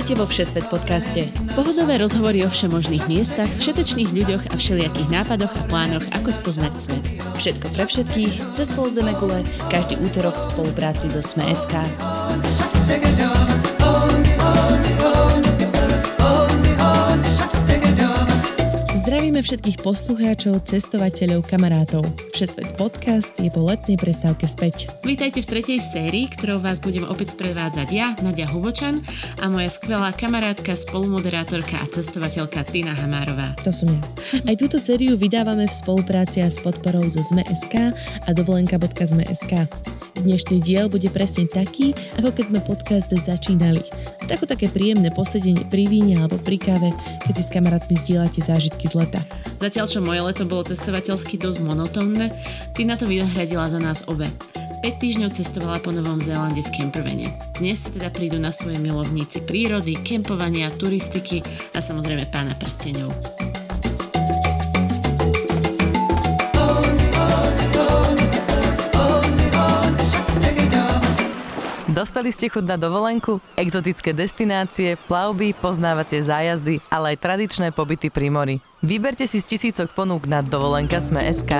Vítajte vo Všesvet podcaste. Pohodové rozhovory o všemožných miestach, všetečných ľuďoch a všelijakých nápadoch a plánoch, ako spoznať svet. Všetko pre všetkých, cez pol Zemegule, každý útorok v spolupráci so Sme.sk. Zdravíme všetkých poslucháčov, cestovateľov, kamarátov. Všesvet podcast je po letnej prestávke späť. Vítajte v tretej sérii, ktorou vás budem opäť sprevádzať ja, Nadia Hubočan a moja skvelá kamarátka, spolumoderátorka a cestovateľka Tina Hamárová. To som ja. Aj túto sériu vydávame v spolupráci a s podporou zo Sme.sk a dovolenka.zme.sk. Dnešný diel bude presne taký, ako keď sme podcast začínali. Tako také príjemné posedenie pri víne alebo pri káve, keď si s kamarátmi zdieľate zážitky z leta. Zatiaľ, čo moje leto bolo cestovateľsky dosť monotónne, ty na to vynahradila za nás obe. 5 týždňov cestovala po Novom Zélande v Kempervene. Dnes si teda prídu na svoje milovníci prírody, kempovania, turistiky a samozrejme pána prsteňov. Dostali ste chuť na dovolenku? Exotické destinácie, plavby, poznávacie zájazdy, ale aj tradičné pobyty pri mori. Vyberte si z tisícok ponúk na dovolenka Sme.sk.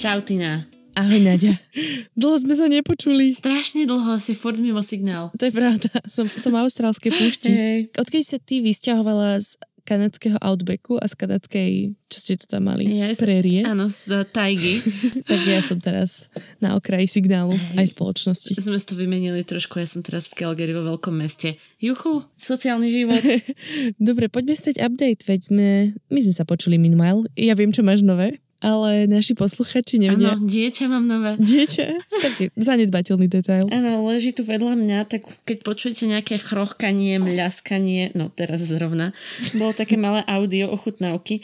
Čau Tina. Ahoj Nadia. Dlho sme sa nepočuli. Strašne dlho si furt mimo signál. To je pravda. Som, som austrálskej púšti. Hej. Odkedy sa ty vysťahovala z kanadského outbacku a z kanadskej, čo ste to tam mali, Ja prérie, Áno, z Tajgy. tak ja som teraz na okraji signálu aj spoločnosti. Sme to vymenili trošku, ja som teraz v Calgary vo veľkom meste. Juchu, sociálny život. Dobre, poďme stať update, veď sme, my sme sa počuli minimál. Ja viem, čo máš nové, ale naši posluchači nevedia. Áno, dieťa mám nové. Dieťa? Taký zanedbateľný detail. Áno, leží tu vedľa mňa, tak keď počujete nejaké chrochkanie, mľaskanie, no teraz zrovna, bolo také malé audio ochutnávky.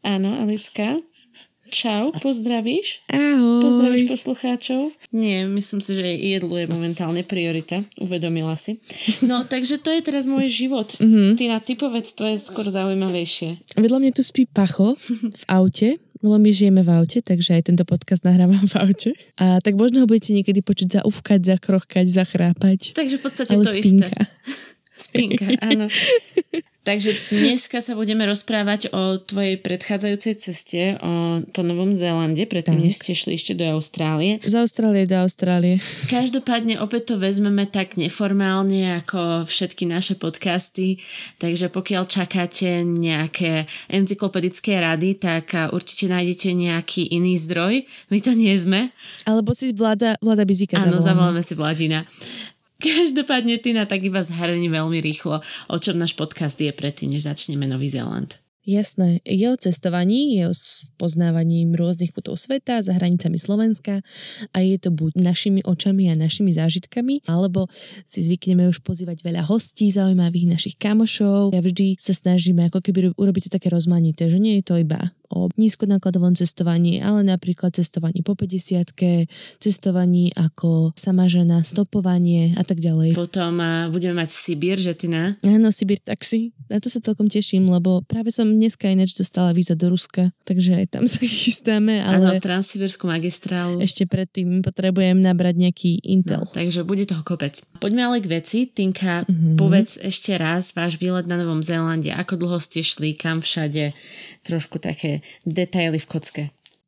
Áno, Alicka, čau, pozdravíš? Ahoj. Pozdravíš poslucháčov? Nie, myslím si, že jedlo je momentálne priorita. Uvedomila si. No, takže to je teraz môj život. Mm-hmm. Ty na ty povedz, to je skôr zaujímavejšie. Vedľa mňa tu spí Pacho v aute, lebo my žijeme v aute, takže aj tento podcast nahrávam v aute. A tak možno ho budete niekedy počuť zaufkať, zakrochkať, zachrápať. Takže v podstate Ale to spinka. isté. Spinka, áno. Takže dneska sa budeme rozprávať o tvojej predchádzajúcej ceste o, po Novom Zélande, predtým, než ste šli ešte do Austrálie. Z Austrálie do Austrálie. Každopádne opäť to vezmeme tak neformálne ako všetky naše podcasty, takže pokiaľ čakáte nejaké encyklopedické rady, tak určite nájdete nejaký iný zdroj. My to nie sme. Alebo si vláda, vláda Bizika Áno, zavoláme. zavoláme si Vladina. Každopádne, Tina, tak iba zhrni veľmi rýchlo, o čom náš podcast je predtým, než začneme Nový Zéland. Jasné, je o cestovaní, je o poznávaním rôznych kutov sveta za hranicami Slovenska a je to buď našimi očami a našimi zážitkami, alebo si zvykneme už pozývať veľa hostí zaujímavých našich kamošov. Ja vždy sa snažíme ako keby urobiť to také rozmanité, že nie je to iba o nízkonákladovom cestovaní, ale napríklad cestovaní po 50 cestovaní ako sama žena, stopovanie a tak ďalej. Potom a, budeme mať Sibír, že Tina? Áno, Sibir taxi. Na to sa celkom teším, lebo práve som dneska ináč dostala víza do Ruska, takže aj tam sa chystáme, Áno, ale Transsibirskú magistrálu. ešte predtým potrebujem nabrať nejaký No, Intel. takže bude toho kopec. Poďme ale k veci. Tinka, Mhm. povedz ešte raz váš výlet na Novom Zélande. Ako dlho ste šli, kam všade? Trošku také detaily v kocke.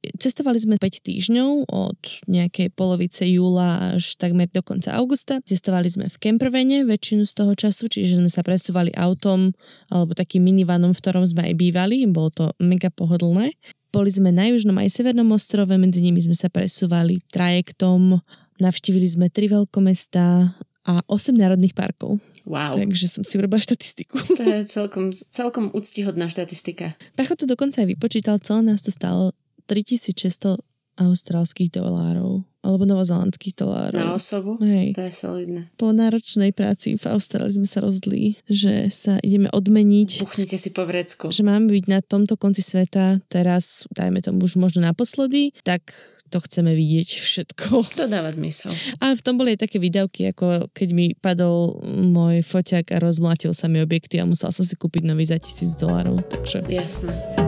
Cestovali sme 5 týždňov od nejakej polovice júla až takmer do konca augusta. Cestovali sme v Kempervene väčšinu z toho času, čiže sme sa presúvali autom alebo takým minivanom, v ktorom sme aj bývali. Bolo to mega pohodlné. Boli sme na južnom aj severnom ostrove, medzi nimi sme sa presúvali trajektom, navštívili sme tri veľkomestá a 8 národných parkov. Wow. Takže som si urobila štatistiku. To je celkom, celkom úctihodná štatistika. Pacho to dokonca aj vypočítal, celé nás to stálo 3600 austrálskych dolárov alebo novozelandských dolárov. Na osobu? Hej. To je solidné. Po náročnej práci v Austrálii sme sa rozhodli, že sa ideme odmeniť, Buchnite si po vrecku. že máme byť na tomto konci sveta teraz, dajme tomu už možno naposledy, tak to chceme vidieť všetko. To dáva zmysel. A v tom boli aj také výdavky, ako keď mi padol môj foťak a rozmlatil sa mi objekty a musel som si kúpiť nový za tisíc dolárov. Takže Jasné.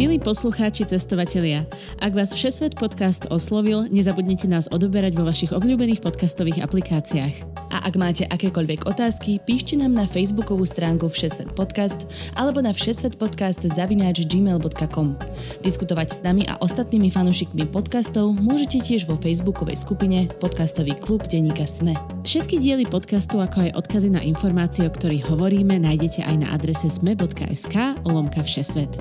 Milí poslucháči, cestovatelia, ak vás Všesvet podcast oslovil, nezabudnite nás odoberať vo vašich obľúbených podcastových aplikáciách. A ak máte akékoľvek otázky, píšte nám na facebookovú stránku Všesvet podcast alebo na všesvetpodcast zavináč gmail.com. Diskutovať s nami a ostatnými fanúšikmi podcastov môžete tiež vo facebookovej skupine Podcastový klub Deníka Sme. Všetky diely podcastu, ako aj odkazy na informácie, o ktorých hovoríme, nájdete aj na adrese sme.sk lomka všesvet.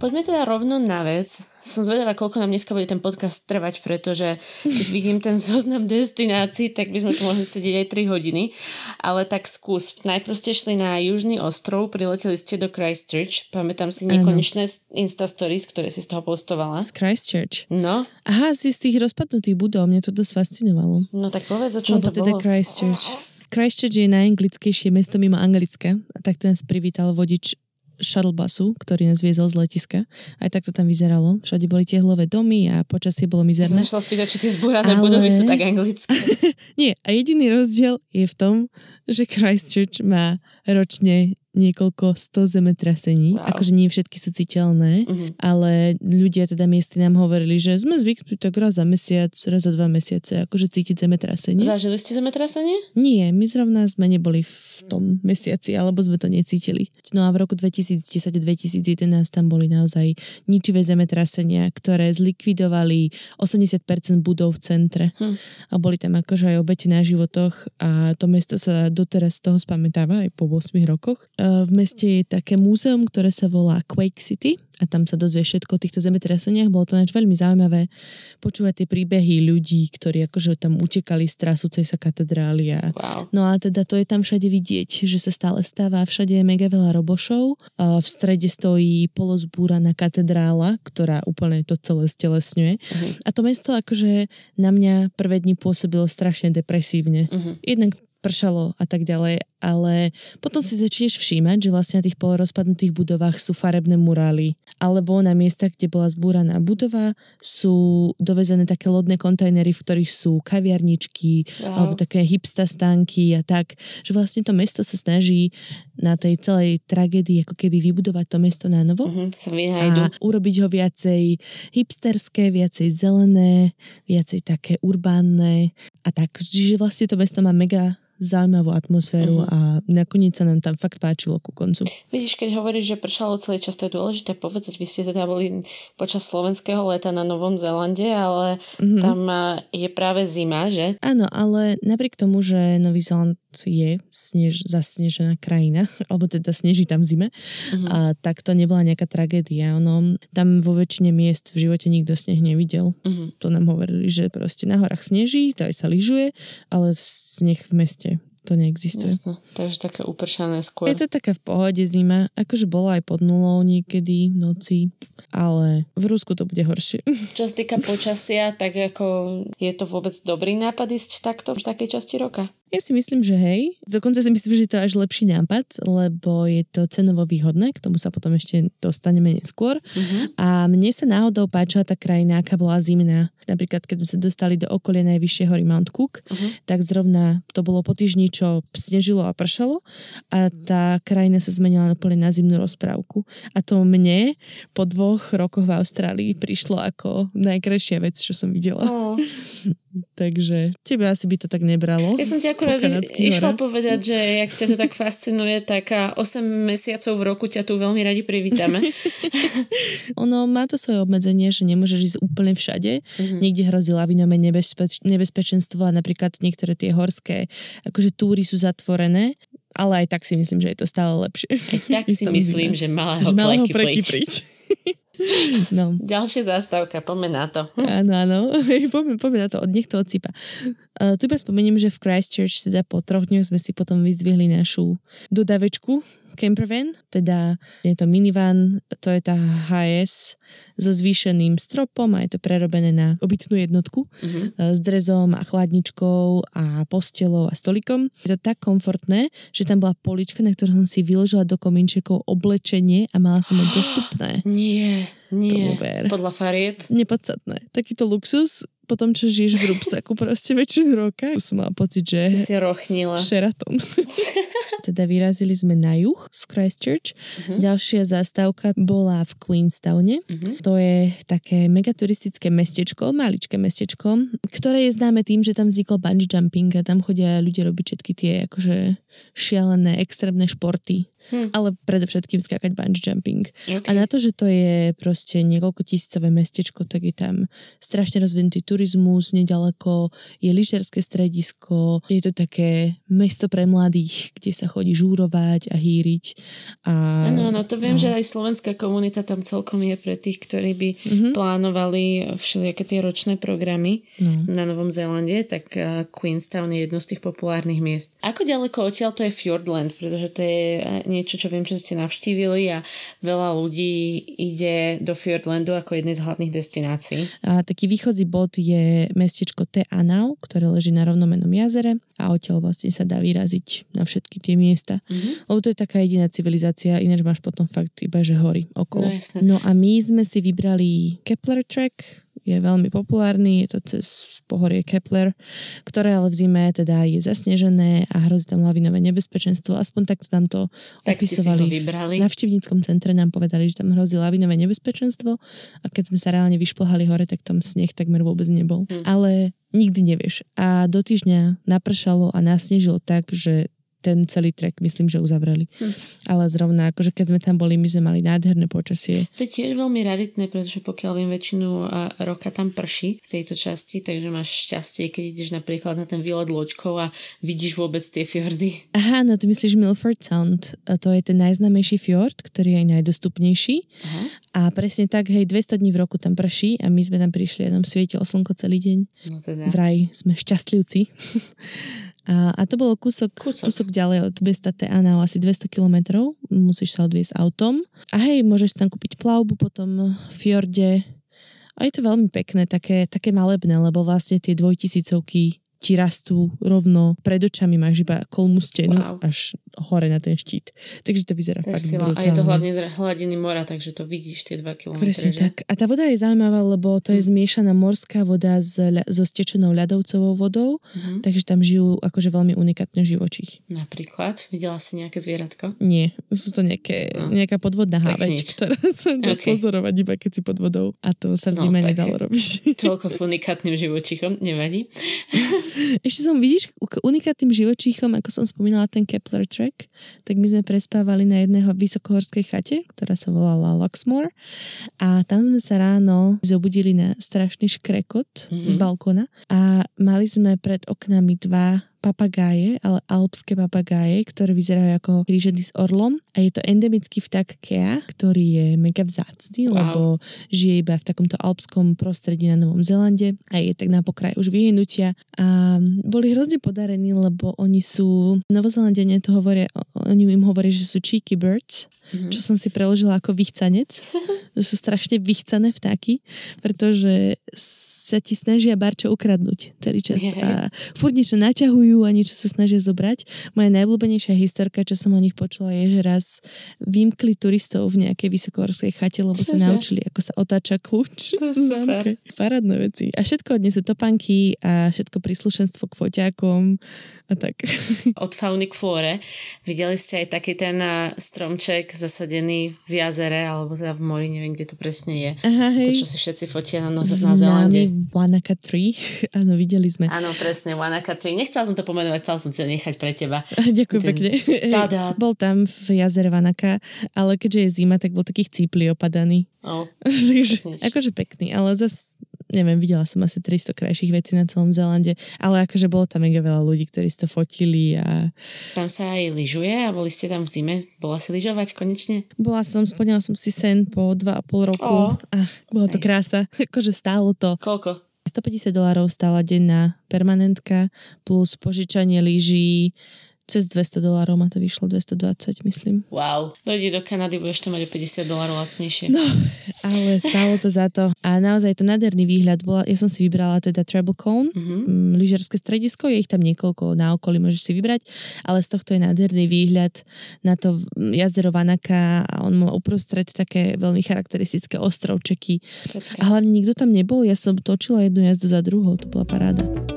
Poďme teda rovno na vec. Som zvedavá, koľko nám dneska bude ten podcast trvať, pretože keď vidím ten zoznam destinácií, tak by sme tu mohli sedieť aj 3 hodiny. Ale tak skús. Najprv ste šli na južný ostrov, prileteli ste do Christchurch. Pamätám si nekonečné Insta stories, ktoré si z toho postovala. Z Christchurch? No. Aha, si z tých rozpadnutých budov. Mne to dosť fascinovalo. No tak povedz, o čom Lebo to teda bolo. Christchurch. Christchurch je najanglickejšie mesto mimo Anglicka. A takto nás privítal vodič shuttlebusu, ktorý nás viezol z letiska. Aj tak to tam vyzeralo. Všade boli tehlové domy a počasie bolo Som mizerné. šla spýtať, či tie zbúrané Ale- budovy sú tak anglické. Nie, a jediný rozdiel je v tom, že Christchurch má ročne niekoľko sto zemetrasení. Wow. Akože nie všetky sú citeľné, Mhm. ale ľudia teda miestni nám hovorili, že sme zvyknutí tak raz za mesiac, raz za dva mesiace, akože cítiť zemetrasenie. Zažili ste zemetrasenie? Nie, my zrovna sme neboli v tom mesiaci, alebo sme to necítili. No a v roku 2010 a 2011 tam boli naozaj ničivé zemetrasenia, ktoré zlikvidovali 80% budov v centre. Hm. A boli tam akože aj obete na životoch a to mesto sa doteraz z toho spamätáva aj po 8 rokoch. E, V meste je také múzeum, ktoré sa volá Quake City a tam sa dozvie všetko o týchto zemetraseniach. Bolo to nač veľmi zaujímavé počúvať tie príbehy ľudí, ktorí akože tam utekali z trasúcej sa katedrály a Wow. No a teda to je tam všade vidieť, že sa stále stáva, všade je mega veľa robošov. A v strede stojí polozbúraná katedrála, ktorá úplne to celé stelesňuje. Mhm. A to mesto akože na mňa prvé dni pôsobilo strašne depresívne. Mhm. Jednak pršalo a tak ďalej, ale potom si začneš všímať, že vlastne na tých polorozpadnutých budovách sú farebné murály. Alebo na miestach, kde bola zbúraná budova, sú dovezené také lodné kontajnery, v ktorých sú kaviarničky, Wow. alebo také hipsta stánky a tak, že vlastne to mesto sa snaží na tej celej tragédii ako keby vybudovať to mesto na novo vynajdu. a urobiť ho viacej hipsterské, viacej zelené, viacej také urbánne a tak. Čiže vlastne to mesto má mega zaujímavú atmosféru Mhm. a nakoniec sa nám tam fakt páčilo ku koncu. Vidíš, keď hovoríš, že pršalo celý čas, to je dôležité povedať. Vy ste teda boli počas slovenského leta na Novom Zélande, ale Mhm. tam a, je práve zima, že? Áno, ale napriek tomu, že Nový Zeland je snež, zasnežená krajina, alebo teda sneží tam zime, Mhm. a tak to nebola nejaká tragédia. Ono, tam vo väčšine miest v živote nikto sneh nevidel. Mhm. To nám hovorili, že proste na horách sneží, to aj sa lyžuje, ale sneh v meste to neexistuje. Jasné. Takže také upršané skôr. Je to taká v pohode zima, akože bola aj pod nulou niekedy v noci, ale v Rusku to bude horšie. Čo sa týka počasia, tak ako je to vôbec dobrý nápad ísť takto v takej časti roka? Ja si myslím, že hej. Dokonca si myslím, že je to až lepší nápad, lebo je to cenovo výhodné, k tomu sa potom ešte dostaneme neskôr. Mhm. A mne sa náhodou páčila tá krajina, aká bola zimná. Napríklad, keď sme sa dostali do okolia najvyššie hory Mount Cook, Mhm. tak zrovna to bolo po týždni, čo snežilo a pršalo a tá krajina sa zmenila úplne na zimnú rozprávku. A to mne po dvoch rokoch v Austrálii prišlo ako najkrajšia vec, čo som videla. Oh. Takže tebe asi by to tak nebralo. Ja som ti akurát išla horách. povedať, že jak ťa to tak fascinuje, tak a 8 mesiacov v roku ťa tu veľmi radi privítame. Ono má to svoje obmedzenie, že nemôžeš ísť úplne všade. Mhm. Niekde hrozí lavinové nebezpeč- nebezpečenstvo a napríklad niektoré tie horské akože túry sú zatvorené, ale aj tak si myslím, že je to stále lepšie. Tak si myslím, že malého že malého pleky preky pliť. priť. no, Ďalšia zástavka, poďme na to. áno, áno. poďme, poďme na to, od nech to odsýpa. Uh, tu iba spomeniem, že v Christchurch teda po troch dňoch sme si potom vyzdvihli našu dodavečku campervan, teda je to minivan Toyota HS so zvýšeným stropom a je to prerobené na obytnú jednotku Mhm. e, s drezom a chladničkou a postelou a stolikom. Je to tak komfortné, že tam bola polička, na ktorú som si vyložila do komínčekov oblečenie a mala som ho dostupné. Nie, nie. Podľa farieb. Nepodstatné. Takýto luxus, po tom, čo žiješ v rúbsaku proste väčšinu roka, som mala pocit, Si že si rochnila. Sheraton. teda vyrazili sme na juh z Christchurch. Uh-huh. Ďalšia zastávka bola v Queenstowne. Uh-huh. To je také megaturistické mestečko, maličké mestečko, ktoré je známe tým, že tam vznikol bungee jumping a tam chodia ľudia robiť všetky tie akože šialené, extrémne športy. Hm. Ale predovšetkým skákať bungee jumping. Okay. A na to, že to je proste niekoľko tisícové mestečko, tak je tam strašne rozvinutý turizmus, nedaleko je lyžerské stredisko, je to také mesto pre mladých, kde sa chodí žúrovať a hýriť. Áno, no to viem, no. že aj slovenská komunita tam celkom je pre tých, ktorí by mm-hmm. plánovali všelijaké tie ročné programy no. na Novom Zélande, tak uh, Queenstown je jedno z tých populárnych miest. Ako ďaleko odtiaľ to je Fjordland, pretože to je niečo, čo viem, že ste navštívili a veľa ľudí ide do Fjordlandu ako jednej z hlavných destinácií. A taký východzí bod je mestečko Te Anau, ktoré leží na rovnomenom jazere a odtiaľ vlastne sa dá vyraziť na všetky tie miesta. Mm-hmm. Lebo to je taká jediná civilizácia, ináč máš potom fakt iba, že hory okolo. No, no a my sme si vybrali Kepler Track, je veľmi populárny, je to cez pohorie Kepler, ktoré ale v zime teda je zasnežené a hrozí tam lavinové nebezpečenstvo. Aspoň takto tam to tak opisovali. vybrali. V navštevníckom centre nám povedali, že tam hrozí lavinové nebezpečenstvo a keď sme sa reálne vyšplhali hore, tak tam sneh takmer vôbec nebol. Hm. Ale nikdy nevieš. A do týždňa napršalo a nasnežilo tak, že ten celý trek myslím, že uzavreli. Hm. Ale zrovna, akože keď sme tam boli, my sme mali nádherné počasie. To je tiež veľmi raritné, pretože pokiaľ viem, väčšinu roka tam prší v tejto časti, takže máš šťastie, keď ideš napríklad na ten výlet loďkou a vidíš vôbec tie fjordy. Aha, no ty myslíš Milford Sound. To je ten najznámejší fjord, ktorý je aj najdostupnejší. Aha. A presne tak, hej, 200 dní v roku tam prší a my sme tam prišli a nám svietilo slnko celý deň. No teda. Vraj sme šťastlivci. A, a to bolo kúsok, kúsok. kúsok ďalej od Besta Teana o asi 200 kilometrov. Musíš sa odviesť autom. A hej, môžeš tam kúpiť plavbu potom v fjorde. A je to veľmi pekné, také, také malebné, lebo vlastne tie dvojtisícovky ti rastú rovno pred očami, máš iba kolmú stenu wow. až hore na ten štít. Takže to vyzerá to fakt sila. A je to hlavne z hladiny mora, takže to vidíš tie 2 km. Presne že? tak. A tá voda je zaujímavá, lebo to je hm. zmiešaná morská voda s, so stečenou ľadovcovou vodou, mm-hmm. takže tam žijú akože veľmi unikátne živočích. Napríklad? Videla si nejaké zvieratko? Nie, sú to nejaké, no. nejaká podvodná háveť, ktorá sa dá okay. pozorovať iba keď si pod vodou. A to sa v no, zime no, nedalo robiť. Toľko k unikátnym živočíchom, nevadí. Ešte som, vidíš, k unikátnym živočíchom, ako som spomínala ten Kepler track, tak my sme prespávali na jedného vysokohorskej chate, ktorá sa volala Luxmore a tam sme sa ráno zobudili na strašný škrekot mm-hmm. z balkona a mali sme pred oknami dva papagáje, ale alpské papagáje, ktoré vyzerajú ako kríženy s orlom a je to endemický vták Kea, ktorý je mega vzácný, wow. lebo žije iba v takomto alpskom prostredí na Novom Zelande a je tak na pokraji už vyhnutia a boli hrozne podarení, lebo oni sú, Novozelandene to hovoria, oni im hovoria, že sú cheeky birds, mm-hmm. čo som si preložila ako vychcanec. to sú strašne vychcané vtáky, pretože sa ti snažia barčo ukradnúť celý čas a furt niečo naťahujú kupujú a niečo sa snažia zobrať. Moja najblúbenejšia historka, čo som o nich počula, je, že raz vymkli turistov v nejakej vysokohorskej chate, lebo Čože? sa naučili, ako sa otáča kľúč. Parádne veci. A všetko odnesú topanky a všetko príslušenstvo k foťákom a tak. Od fauny k flóre. Videli ste aj taký ten stromček zasadený v jazere alebo teda v mori, neviem, kde to presne je. Aha, hej. To, čo si všetci fotia na, na, na Zelande. Wanaka Tree. Áno, videli sme. Áno, presne, Wanaka Tree. Nechcela som to pomenovať, chcela som to nechať pre teba. Ďakujem ten... pekne. Tada. Bol tam v jazere Wanaka, ale keďže je zima, tak bol takých cípli opadaný. Oh, akože pekný, ale zas neviem, videla som asi 300 krajších vecí na celom Zelande, ale akože bolo tam mega veľa ľudí, ktorí si to fotili a... Tam sa aj lyžuje a boli ste tam v zime? Bola si lyžovať konečne? Bola som, splnila som si sen po 2,5 roku oh, a bolo nice. to krása. akože stálo to. Koľko? 150 dolárov stála denná permanentka plus požičanie lyží cez 200 dolárov ma to vyšlo, 220 myslím. Wow, dojde do Kanady, budeš to mať o 50 dolárov lacnejšie. No, ale stálo to za to. A naozaj to nádherný výhľad. Bola, ja som si vybrala teda Treble Cone, mm-hmm. lyžerské stredisko, je ich tam niekoľko na okolí, môžeš si vybrať, ale z tohto je nádherný výhľad na to jazero Vanaka a on má uprostred také veľmi charakteristické ostrovčeky. A hlavne nikto tam nebol, ja som točila jednu jazdu za druhou, to bola paráda.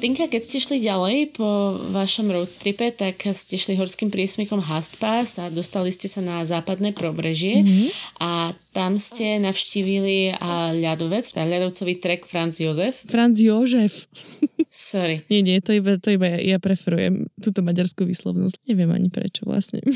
Tinka, keď ste šli ďalej po vašom road tripe, tak ste šli horským priesmykom Hastpass a dostali ste sa na západné pobrežie mm-hmm. a tam ste navštívili a ľadovec, ľadovcový trek Franz Jozef. Franz Jozef. Sorry. Nie, nie, to iba, to iba ja, ja preferujem túto maďarskú výslovnosť. Neviem ani prečo vlastne.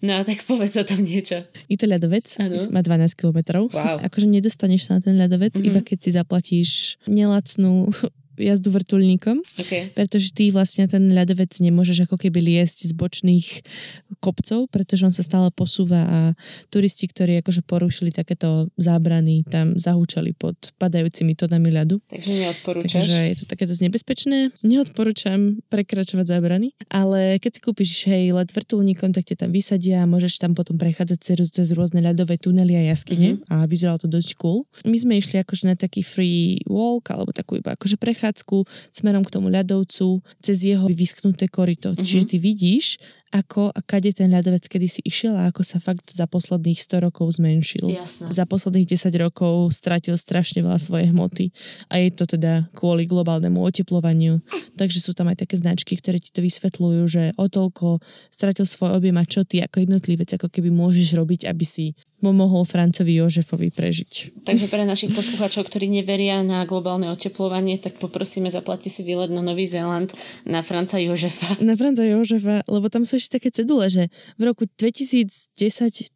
No tak povedz o tom niečo. Je to ľadovec, ano. má 12 kilometrov. Wow. Akože nedostaneš sa na ten ľadovec, mm-hmm. iba keď si zaplatíš nelacnú jazdu vrtulníkom, okay. pretože ty vlastne ten ľadovec nemôžeš ako keby liesť z bočných kopcov, pretože on sa stále posúva a turisti, ktorí akože porušili takéto zábrany, tam zahúčali pod padajúcimi tonami ľadu. Takže neodporúčaš? Takže je to také dosť nebezpečné. Neodporúčam prekračovať zábrany, ale keď si kúpiš hej let vrtulníkom, tak ťa tam vysadia a môžeš tam potom prechádzať cez, cez rôzne ľadové tunely a jaskyne mm-hmm. a vyzeralo to dosť cool. My sme išli akože na taký free walk alebo takú iba akože prechádzať prechádzku smerom k tomu ľadovcu cez jeho vysknuté korito. Uh-huh. Čiže ty vidíš, ako a kade ten ľadovec kedy si išiel a ako sa fakt za posledných 100 rokov zmenšil. Jasne. Za posledných 10 rokov stratil strašne veľa svojej hmoty a je to teda kvôli globálnemu oteplovaniu. Takže sú tam aj také značky, ktoré ti to vysvetľujú, že o toľko stratil svoj objem a čo ty ako jednotlivec ako keby môžeš robiť, aby si pomohol Francovi Jožefovi prežiť. Takže pre našich poslucháčov, ktorí neveria na globálne oteplovanie, tak poprosíme zaplatiť si výlet na Nový Zéland na Franca Jožefa. Na Franca Jožefa, lebo tam sú ešte také cedule, že v roku 2010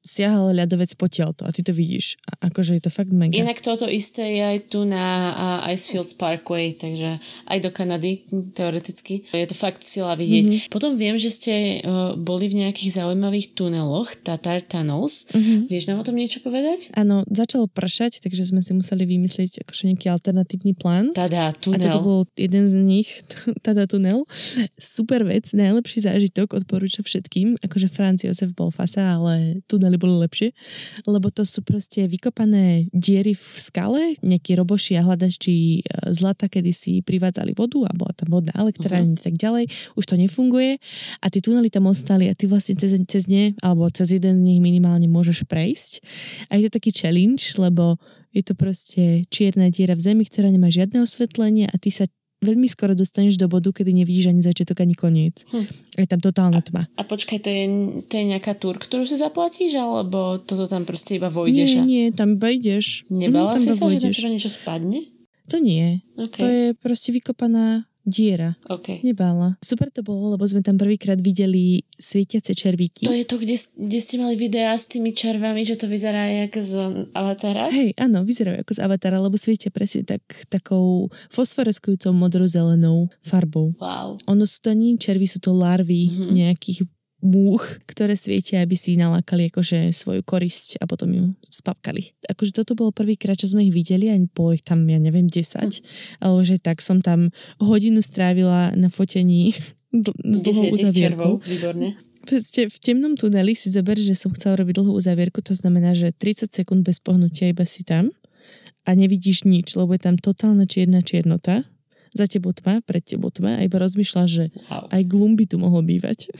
siahal ľadovec potiaľto a ty to vidíš. A akože je to fakt mega. Inak toto isté je aj tu na Icefields Parkway, takže aj do Kanady teoreticky. Je to fakt sila vidieť. Mm-hmm. Potom viem, že ste uh, boli v nejakých zaujímavých tuneloch, Tatar Tunnels. Mm-hmm. Vieš nám o tom niečo povedať? Áno, začalo pršať, takže sme si museli vymyslieť akože nejaký alternatívny plán. Tada, tunel. A toto bol jeden z nich, tada tunel. Super vec, najlepší zážitok, odporúčam odporúča všetkým, akože Franz Josef bol fasa, ale tunely boli lepšie, lebo to sú proste vykopané diery v skale, nejakí roboši a hľadači e, zlata, kedy si privádzali vodu a bola tam vodná elektrárne uh-huh. tak ďalej, už to nefunguje a tie tunely tam ostali a ty vlastne cez, cez ne, alebo cez jeden z nich minimálne môžeš prejsť. A je to taký challenge, lebo je to proste čierna diera v zemi, ktorá nemá žiadne osvetlenie a ty sa veľmi skoro dostaneš do bodu, kedy nevidíš ani začiatok, ani koniec. Hm. Je tam totálna tma. A, a počkaj, to je, to je nejaká túr, ktorú si zaplatíš, alebo toto tam proste iba vojdeš? Nie, a... nie, tam iba ideš. Nebala mm, si sa, vojdeš. že tam niečo spadne? To nie. Okay. To je proste vykopaná diera. Okay. Nebála. Super to bolo, lebo sme tam prvýkrát videli svietiace červíky. To je to, kde, kde ste mali videá s tými červami, že to vyzerá jak z Avatara? Hej, áno, vyzerajú ako z Avatara, lebo svietia presne tak, takou fosforeskujúcou modro-zelenou farbou. Wow. Ono sú to nie červy, sú to larvy mm-hmm. nejakých múch, ktoré svietia, aby si nalákali akože svoju korisť a potom ju spapkali. Akože toto bolo prvýkrát, čo sme ich videli a bolo ich tam, ja neviem, 10. Hm. Ale že tak som tam hodinu strávila na fotení s dlhou uzavierkou. výborne. v temnom tuneli si zober, že som chcela robiť dlhú uzavierku, to znamená, že 30 sekúnd bez pohnutia iba si tam a nevidíš nič, lebo je tam totálna čierna čiernota za tebou tma, pred tebou tma a iba rozmýšľa, že wow. aj glum by tu mohol bývať.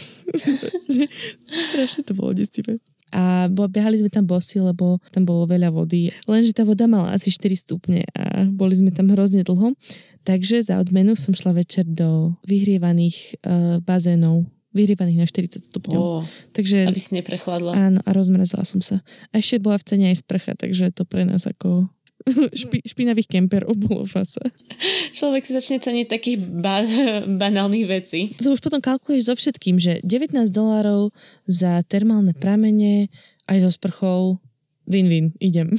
Strašne to bolo desivé. A behali sme tam bosy, lebo tam bolo veľa vody. Lenže tá voda mala asi 4 stupne a boli sme tam hrozne dlho. Takže za odmenu som šla večer do vyhrievaných uh, bazénov vyhrievaných na 40 stupňov. Oh, takže, aby si neprechladla. Áno, a rozmrezala som sa. A ešte bola v cene aj sprcha, takže to pre nás ako Špi, špinavých kemperov bolo fasa. Človek si začne ceniť takých ba- banálnych vecí. To už potom kalkuluješ so všetkým, že 19 dolárov za termálne pramene, aj so sprchou, Win-win, idem.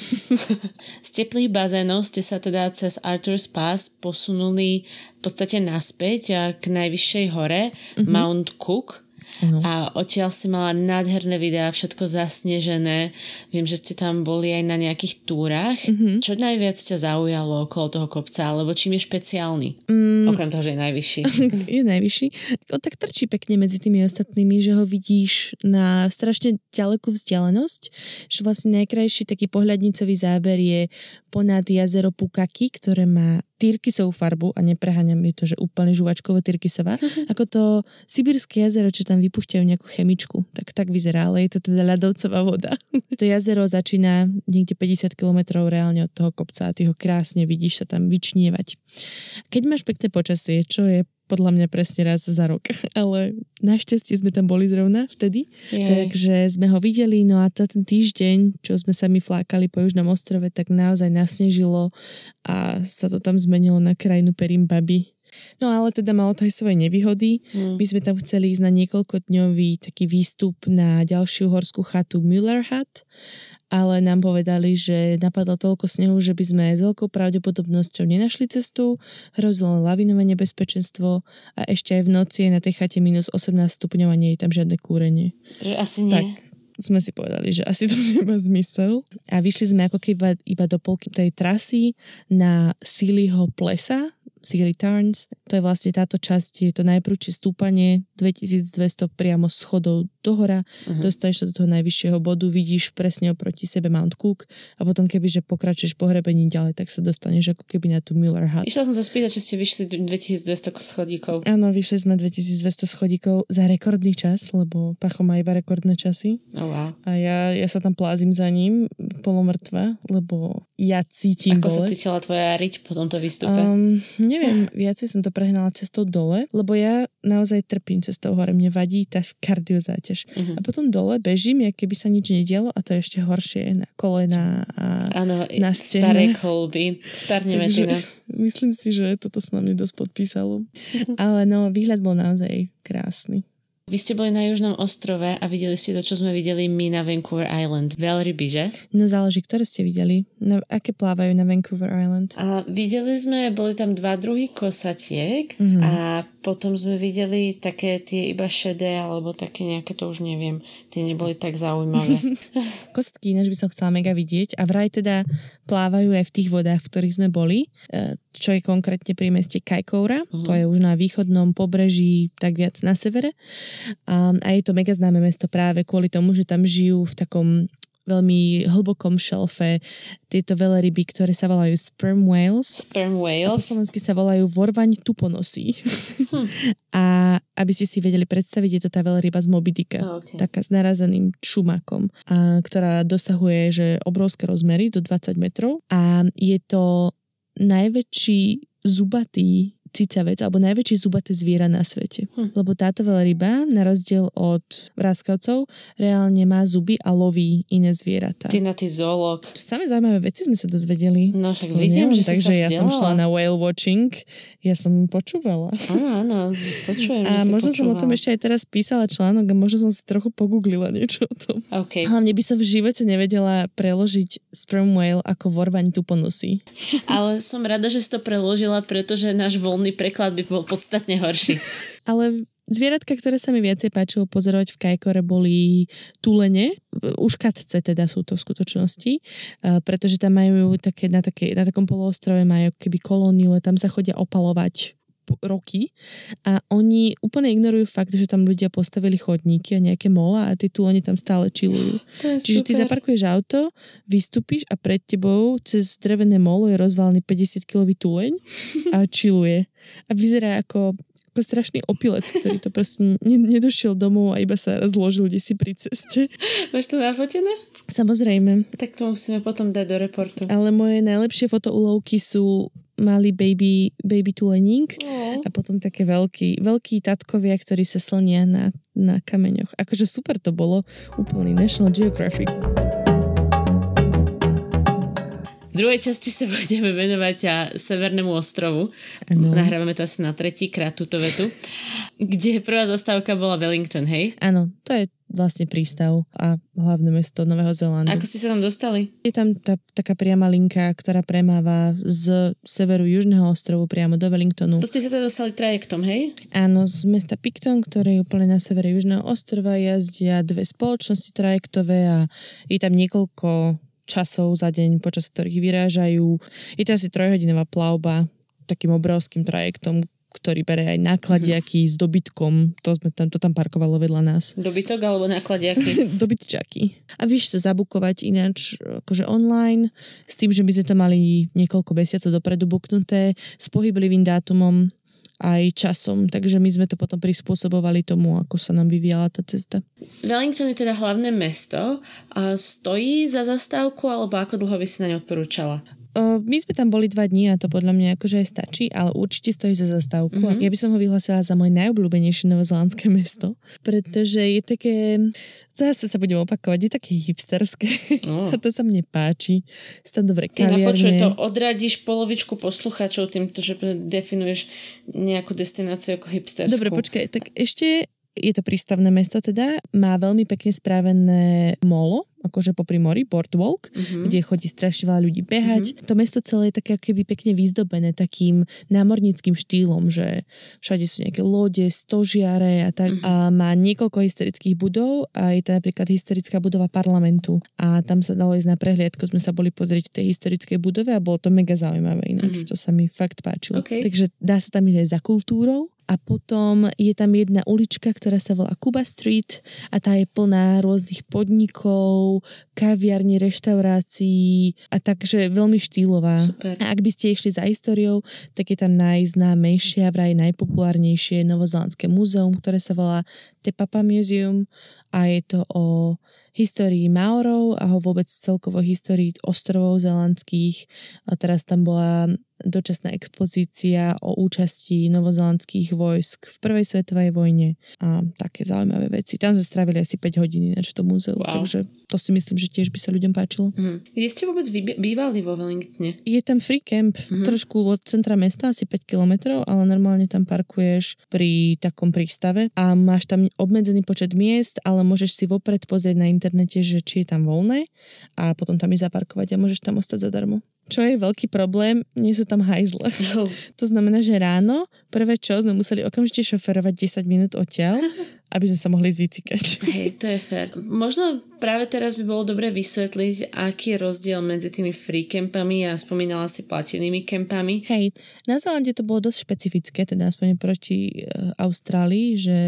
Z teplých bazénov ste sa teda cez Arthur's Pass posunuli v podstate naspäť k najvyššej hore, mm-hmm. Mount Cook. Uh-huh. A odtiaľ si mala nádherné videá, všetko zasnežené. Viem, že ste tam boli aj na nejakých túrach. Uh-huh. Čo najviac ťa zaujalo okolo toho kopca, alebo čím je špeciálny? Mm. Okrem toho, že je najvyšší. je najvyšší. On tak trčí pekne medzi tými ostatnými, že ho vidíš na strašne ďalekú vzdialenosť. Že vlastne najkrajší taký pohľadnicový záber je ponad jazero Pukaki, ktoré má tyrkysovú farbu a nepreháňam je to, že úplne žuvačkovo tyrkysová, mm-hmm. ako to sibirské jazero, čo tam vypúšťajú nejakú chemičku. Tak tak vyzerá, ale je to teda ľadovcová voda. to jazero začína niekde 50 km reálne od toho kopca a ty ho krásne vidíš sa tam vyčnievať. Keď máš pekné počasie, čo je podľa mňa presne raz za rok. Ale našťastie sme tam boli zrovna vtedy, Jej. takže sme ho videli. No a ten týždeň, čo sme sa my flákali po Južnom ostrove, tak naozaj nasnežilo a sa to tam zmenilo na krajinu Perimbaby. No ale teda malo to aj svoje nevýhody. Hm. My sme tam chceli ísť na niekoľkodňový taký výstup na ďalšiu horskú chatu Müller Hut, ale nám povedali, že napadlo toľko snehu, že by sme s veľkou pravdepodobnosťou nenašli cestu, hrozilo lavinové nebezpečenstvo a ešte aj v noci je na tej chate minus 18 stupňov a nie je tam žiadne kúrenie. Že asi nie. Tak sme si povedali, že asi to nemá zmysel. A vyšli sme ako keby iba do polky tej trasy na Sealyho plesa, Sealy Tarns. To je vlastne táto časť, je to najprúčšie stúpanie, 2200 priamo schodov dohora, Mhm. dostaneš sa do toho najvyššieho bodu, vidíš presne oproti sebe Mount Cook a potom kebyže pokračuješ po hrebení ďalej, tak sa dostaneš ako keby na tú Miller Hut. Išla som sa spýtať, či ste vyšli 2200 schodíkov. Áno, vyšli sme 2200 schodíkov za rekordný čas, lebo Pacho má iba rekordné časy. Oh, wow. A ja, ja sa tam plázim za ním, polomrtva, lebo ja cítim Ako sa bolesť. cítila tvoja riť po tomto výstupe? Um, neviem, viacej som to prehnala cestou dole, lebo ja naozaj trpím cestou hore. Mne vadí tá kardiozáťaž. Mhm. A potom dole bežím, jak keby sa nič nedialo a to je ešte horšie na kolena a Áno, na stehne. staré kolby. Starneme myslím si, že toto sa na mne dosť podpísalo. Ale no, výhľad bol naozaj krásny. Vy ste boli na Južnom ostrove a videli ste to, čo sme videli my na Vancouver Island. Veľryby, že? No záleží, ktoré ste videli. Na, aké plávajú na Vancouver Island? A videli sme, boli tam dva druhy kosatiek Mhm. a potom sme videli také tie iba šedé, alebo také nejaké, to už neviem. Tie neboli tak zaujímavé. Kostky ináč by som chcela mega vidieť a vraj teda plávajú aj v tých vodách, v ktorých sme boli, e, čo je konkrétne pri meste Kajkoura, Mhm. to je už na východnom pobreží, tak viac na severe. A, a je to mega známe mesto práve kvôli tomu, že tam žijú v takom veľmi hlbokom šelfe tieto veľryby, ktoré sa volajú sperm whales. Sperm A po whales. slovensky sa volajú vorvaň tuponosí. Hm. a aby ste si vedeli predstaviť, je to tá veľryba z Moby Dicka Okay. taká s narazeným čumakom, a, ktorá dosahuje že obrovské rozmery do 20 metrov a je to najväčší zubatý cicavec, alebo najväčšie zubaté zviera na svete. Hm. Lebo táto veľryba, na rozdiel od vraskavcov, reálne má zuby a loví iné zvieratá. Ty na ty zoolog. Samé zaujímavé veci sme sa dozvedeli. No však No vidím, neviem, že takže ja som vzdelala. šla na whale watching, ja som počúvala. Áno, áno, počujem, A možno som o tom ešte aj teraz písala článok a možno som si trochu pogooglila niečo o tom. OK. Hlavne by som v živote nevedela preložiť sperm whale ako vorvaň tuponosí. Ale som rada, že si to preložila, pretože náš voľný preklad by bol podstatne horší. Ale zvieratka, ktoré sa mi viacej páčilo pozorovať v Kajkore, boli tulene. Uškatce teda sú to v skutočnosti, pretože tam majú také, na, také, na takom poloostrove majú keby kolóniu a tam sa chodia opalovať roky a oni úplne ignorujú fakt, že tam ľudia postavili chodníky a nejaké mola a tie tulene tam stále čilujú. Čiže ty zaparkuješ auto, vystúpiš a pred tebou cez drevené molo je rozvalený 50-kilový tuleň a chilluje. A vyzerá ako, ako strašný opilec, ktorý to proste ne, nedošiel domov a iba sa zložil kde si pri ceste. Máš to nafotené? Samozrejme. Tak to musíme potom dať do reportu. Ale moje najlepšie fotoulovky sú malý baby, baby tuleník Oh. a potom také veľký, veľký tatkovia, ktorí sa slnia na, na kameňoch. Akože super to bolo. Úplný National Geographic. V druhej časti sa budeme venovať a Severnému ostrovu. Áno. Nahrávame to asi na tretí krát túto vetu. Kde prvá zastávka bola Wellington, hej? Áno, to je vlastne prístav a hlavné mesto Nového Zélandu. Ako ste sa tam dostali? Je tam tá, taká priama linka, ktorá premáva z severu južného ostrovu priamo do Wellingtonu. To ste sa teda dostali trajektom, hej? Áno, z mesta Picton, ktoré je úplne na severe južného ostrova, jazdia dve spoločnosti trajektové a je tam niekoľko časov za deň, počas ktorých vyrážajú. Je to asi trojhodinová plavba takým obrovským trajektom, ktorý bere aj nákladiaky s dobytkom. To, sme tam, to tam parkovalo vedľa nás. Dobytok alebo nákladiaky? dobytčaky. A vieš to zabukovať ináč akože online, s tým, že by sme to mali niekoľko mesiacov dopredu buknuté, s pohyblivým dátumom aj časom, takže my sme to potom prispôsobovali tomu, ako sa nám vyvíjala tá cesta. Wellington je teda hlavné mesto. A stojí za zastávku, alebo ako dlho by si na ňu odporúčala? Uh, my sme tam boli dva dní a to podľa mňa akože aj stačí, ale určite stojí za zastávku. Mm-hmm. Ja by som ho vyhlasila za moje najobľúbenejšie novozelandské mesto, pretože je také, zase sa budem opakovať, je také hipsterské. Oh. a to sa mne páči. Sú tam dobre kaviarne. Ty to odradíš polovičku poslucháčov týmto, že definuješ nejakú destináciu ako hipsterskú. Dobre, počkaj, tak ešte je to prístavné mesto teda, má veľmi pekne správené molo, akože popri mori, Boardwalk, mm-hmm. kde chodí strašne veľa ľudí behať. Mm-hmm. To mesto celé je také keby pekne vyzdobené takým námornickým štýlom, že všade sú nejaké lode, stožiare a tak. Mm-hmm. A má niekoľko historických budov a je to napríklad historická budova parlamentu. A tam sa dalo ísť na prehliadku, sme sa boli pozrieť v tej historickej budove a bolo to mega zaujímavé ináč. Mm-hmm. To sa mi fakt páčilo. Okay. Takže dá sa tam ísť aj za kultúrou a potom je tam jedna ulička, ktorá sa volá Cuba Street a tá je plná rôznych podnikov, kaviarní, reštaurácií a takže veľmi štýlová. Super. A ak by ste išli za históriou, tak je tam najznámejšie a vraj najpopulárnejšie novozelandské múzeum, ktoré sa volá Te Papa Museum a je to o histórii Maorov a ho vôbec celkovo histórii ostrovov zelandských. A teraz tam bola dočasná expozícia o účasti novozelandských vojsk v prvej svetovej vojne a také zaujímavé veci. Tam sme strávili asi 5 hodín ináč v tom múzeu, wow. takže to si myslím, že tiež by sa ľuďom páčilo. Mm. Kde ste vôbec bývali vo Wellingtone? Je tam free camp, mm-hmm. trošku od centra mesta, asi 5 kilometrov, ale normálne tam parkuješ pri takom prístave a máš tam obmedzený počet miest, ale môžeš si vopred pozrieť na internete, že či je tam voľné a potom tam ísť zaparkovať a môžeš tam ostať zadarmo. Čo je veľký problém, nie sú tam hajzle. No. To znamená, že ráno prvé čo sme museli okamžite šoferovať 10 minút odtiaľ, aby sme sa mohli zvicikať. Hej, to je fér. Možno práve teraz by bolo dobre vysvetliť, aký je rozdiel medzi tými free campami a spomínala si platenými kempami. Hej, na Zelande to bolo dosť špecifické, teda aspoň proti eh, Austrálii, že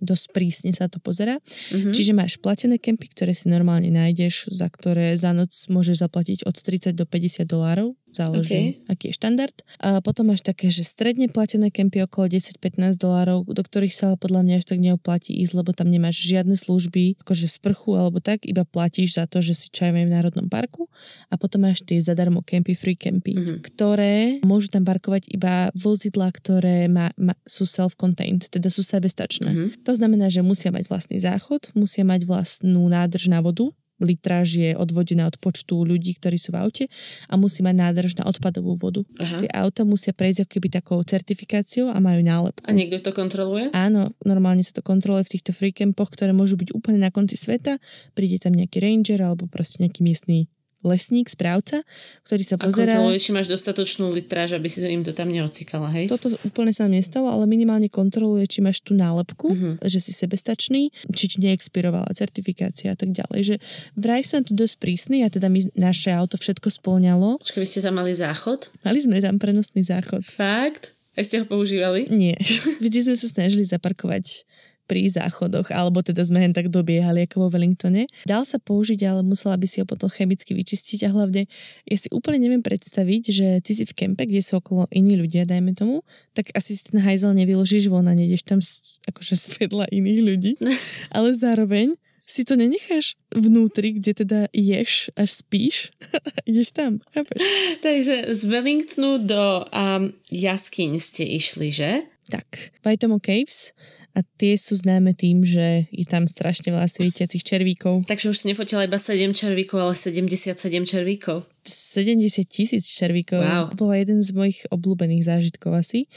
dosť prísne sa to pozera. Mm-hmm. Čiže máš platené kempy, ktoré si normálne nájdeš, za ktoré za noc môžeš zaplatiť od 30 do 50 dolárov záleží, okay. aký je štandard. A potom máš také, že stredne platené kempy okolo 10-15 dolárov, do ktorých sa podľa mňa až tak neoplatí ísť, lebo tam nemáš žiadne služby, akože sprchu alebo tak, iba platíš za to, že si čajme v Národnom parku. A potom máš tie zadarmo kempy, free kempy, mm-hmm. ktoré môžu tam parkovať iba vozidla, ktoré má, má, sú self-contained, teda sú sebestačné. Mm-hmm. To znamená, že musia mať vlastný záchod, musia mať vlastnú nádrž na vodu, litráž je odvodená od počtu ľudí, ktorí sú v aute a musí mať nádrž na odpadovú vodu. Aha. Tie auta musia prejsť ako keby takou certifikáciou a majú nálepku. A niekto to kontroluje? Áno, normálne sa to kontroluje v týchto free campoch, ktoré môžu byť úplne na konci sveta. Príde tam nejaký ranger alebo proste nejaký miestný lesník, správca, ktorý sa pozerá... A kontroluje, či máš dostatočnú litráž, aby si im to tam neocikala, hej? Toto úplne sa nestalo, ale minimálne kontroluje, či máš tú nálepku, uh-huh. že si sebestačný, či ti neexpirovala certifikácia a tak ďalej. Že vraj sú tu dosť prísny a teda my, naše auto všetko splňalo. Počkaj, vy ste tam mali záchod? Mali sme tam prenosný záchod. Fakt? A ste ho používali? Nie. Vždy sme sa snažili zaparkovať pri záchodoch, alebo teda sme hen tak dobiehali ako vo Wellingtone. Dal sa použiť, ale musela by si ho potom chemicky vyčistiť a hlavne ja si úplne neviem predstaviť, že ty si v kempe, kde sú okolo iní ľudia, dajme tomu, tak asi si ten hajzel nevyložíš von a nejdeš tam akože svedla iných ľudí, ale zároveň si to nenecháš vnútri, kde teda ješ až spíš a ideš tam, chápeš? Takže z Wellingtonu do um, jaskyň ste išli, že? Tak, Waitomo Caves a tie sú známe tým, že je tam strašne veľa svietiacich červíkov. Takže už si nefotila iba 7 červíkov, ale 77 červíkov. 70 tisíc červíkov. Wow. Bola jeden z mojich obľúbených zážitkov asi,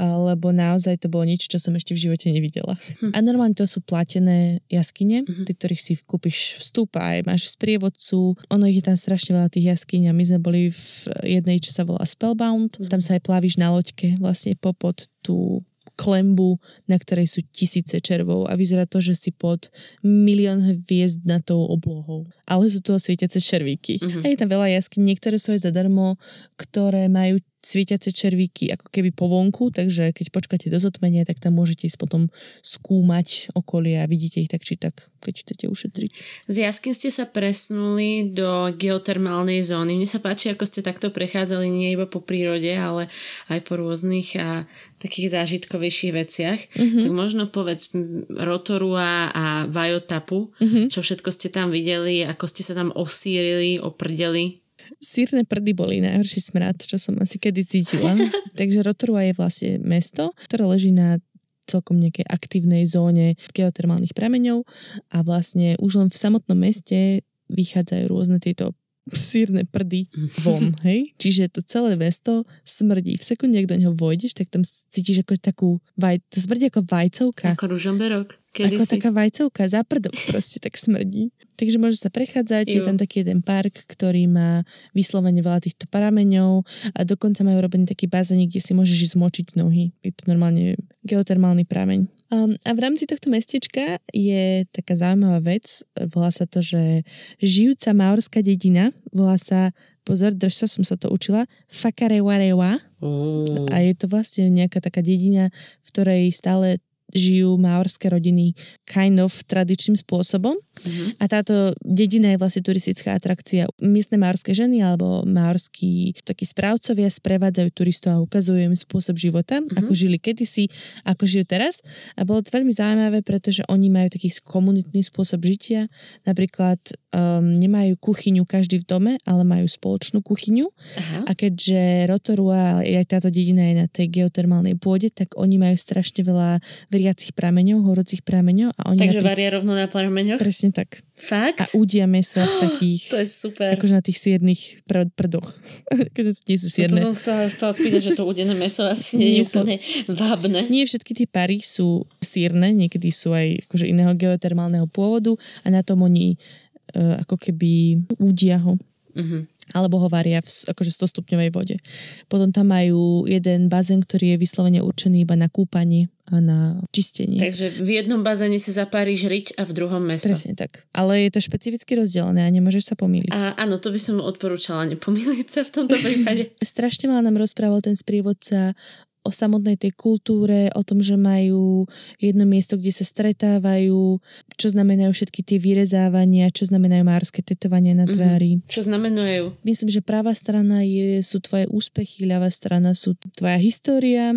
lebo naozaj to bolo niečo, čo som ešte v živote nevidela. Hm. A normálne to sú platené jaskyne, hm. do ktorých si kúpiš vstup a aj máš sprievodcu. Ono ich je tam strašne veľa tých jaskyň a my sme boli v jednej, čo sa volá Spellbound. Hm. Tam sa aj plavíš na loďke vlastne popod tú klembu, na ktorej sú tisíce červov a vyzerá to, že si pod milión hviezd na tou oblohou. Ale sú to svietiace červíky. Uh-huh. A je tam veľa jasky, niektoré sú aj zadarmo, ktoré majú svietiace červíky ako keby po vonku, takže keď počkáte do zotmenia, tak tam môžete ísť potom skúmať okolie a vidíte ich tak či tak, keď chcete ušetriť. Z jasky ste sa presnuli do geotermálnej zóny. Mne sa páči, ako ste takto prechádzali nie iba po prírode, ale aj po rôznych a takých zážitkovejších veciach. Mm-hmm. Tak možno povedz Rotorua a Vajotapu, mm-hmm. čo všetko ste tam videli, ako ste sa tam osírili, oprdeli. Sírne prdy boli najhorší smrad, čo som asi kedy cítila. Takže Rotorua je vlastne mesto, ktoré leží na celkom nejakej aktívnej zóne geotermálnych prameňov a vlastne už len v samotnom meste vychádzajú rôzne tieto sírne prdy von, hej? Čiže to celé mesto smrdí. V sekunde, ak do neho vojdeš, tak tam cítiš ako takú vaj... To smrdí ako vajcovka. Ako ružomberok. Kedy ako si... taká vajcovka, záprdok proste tak smrdí. Takže môže sa prechádzať, jo. je tam taký jeden park, ktorý má vyslovene veľa týchto parameňov a dokonca majú robený taký bazénik, kde si môžeš zmočiť nohy. Je to normálne geotermálny prameň. Um, a v rámci tohto mestečka je taká zaujímavá vec, volá sa to, že žijúca maorská dedina, volá sa pozor, drž sa, som sa to učila, Fakarewarewa. Oh. A je to vlastne nejaká taká dedina, v ktorej stále žijú maorské rodiny kind of tradičným spôsobom. Mm-hmm. A táto dedina je vlastne turistická atrakcia. Miestne maorské ženy alebo maorskí takí správcovia sprevádzajú turistov a ukazujú im spôsob života, mm-hmm. ako žili kedysi, ako žijú teraz. A bolo to veľmi zaujímavé, pretože oni majú taký komunitný spôsob žitia. Napríklad um, nemajú kuchyňu každý v dome, ale majú spoločnú kuchyňu. Aha. A keďže Rotorua, aj táto dedina je na tej geotermálnej pôde, tak oni majú strašne veľa vriacich prameňov, horúcich prameňov. A oni Takže napríklad, varia rovno na prameňoch? Presne tak. Fakt? A udia meso v takých... To je super. Akože na tých siernych pr- prdoch. Keď nie sú sierne. No to som chcela, chcela spýtať, že to udené meso asi nie, nie je úplne vábne. Nie všetky tie pary sú sierne, niekedy sú aj akože iného geotermálneho pôvodu a na tom oni uh, ako keby údia ho. Uh-huh alebo ho varia v akože 100 stupňovej vode. Potom tam majú jeden bazén, ktorý je vyslovene určený iba na kúpanie a na čistenie. Takže v jednom bazéne si zapáriš riť a v druhom meso. Presne tak. Ale je to špecificky rozdelené a nemôžeš sa pomýliť. A, áno, to by som odporúčala nepomýliť sa v tomto prípade. Strašne veľa nám rozprával ten sprievodca o samotnej tej kultúre, o tom, že majú jedno miesto, kde sa stretávajú, čo znamenajú všetky tie vyrezávania, čo znamenajú márske tetovania na mhm. tvári. Mm-hmm. Čo znamenajú? Myslím, že pravá strana je, sú tvoje úspechy, ľavá strana sú tvoja história,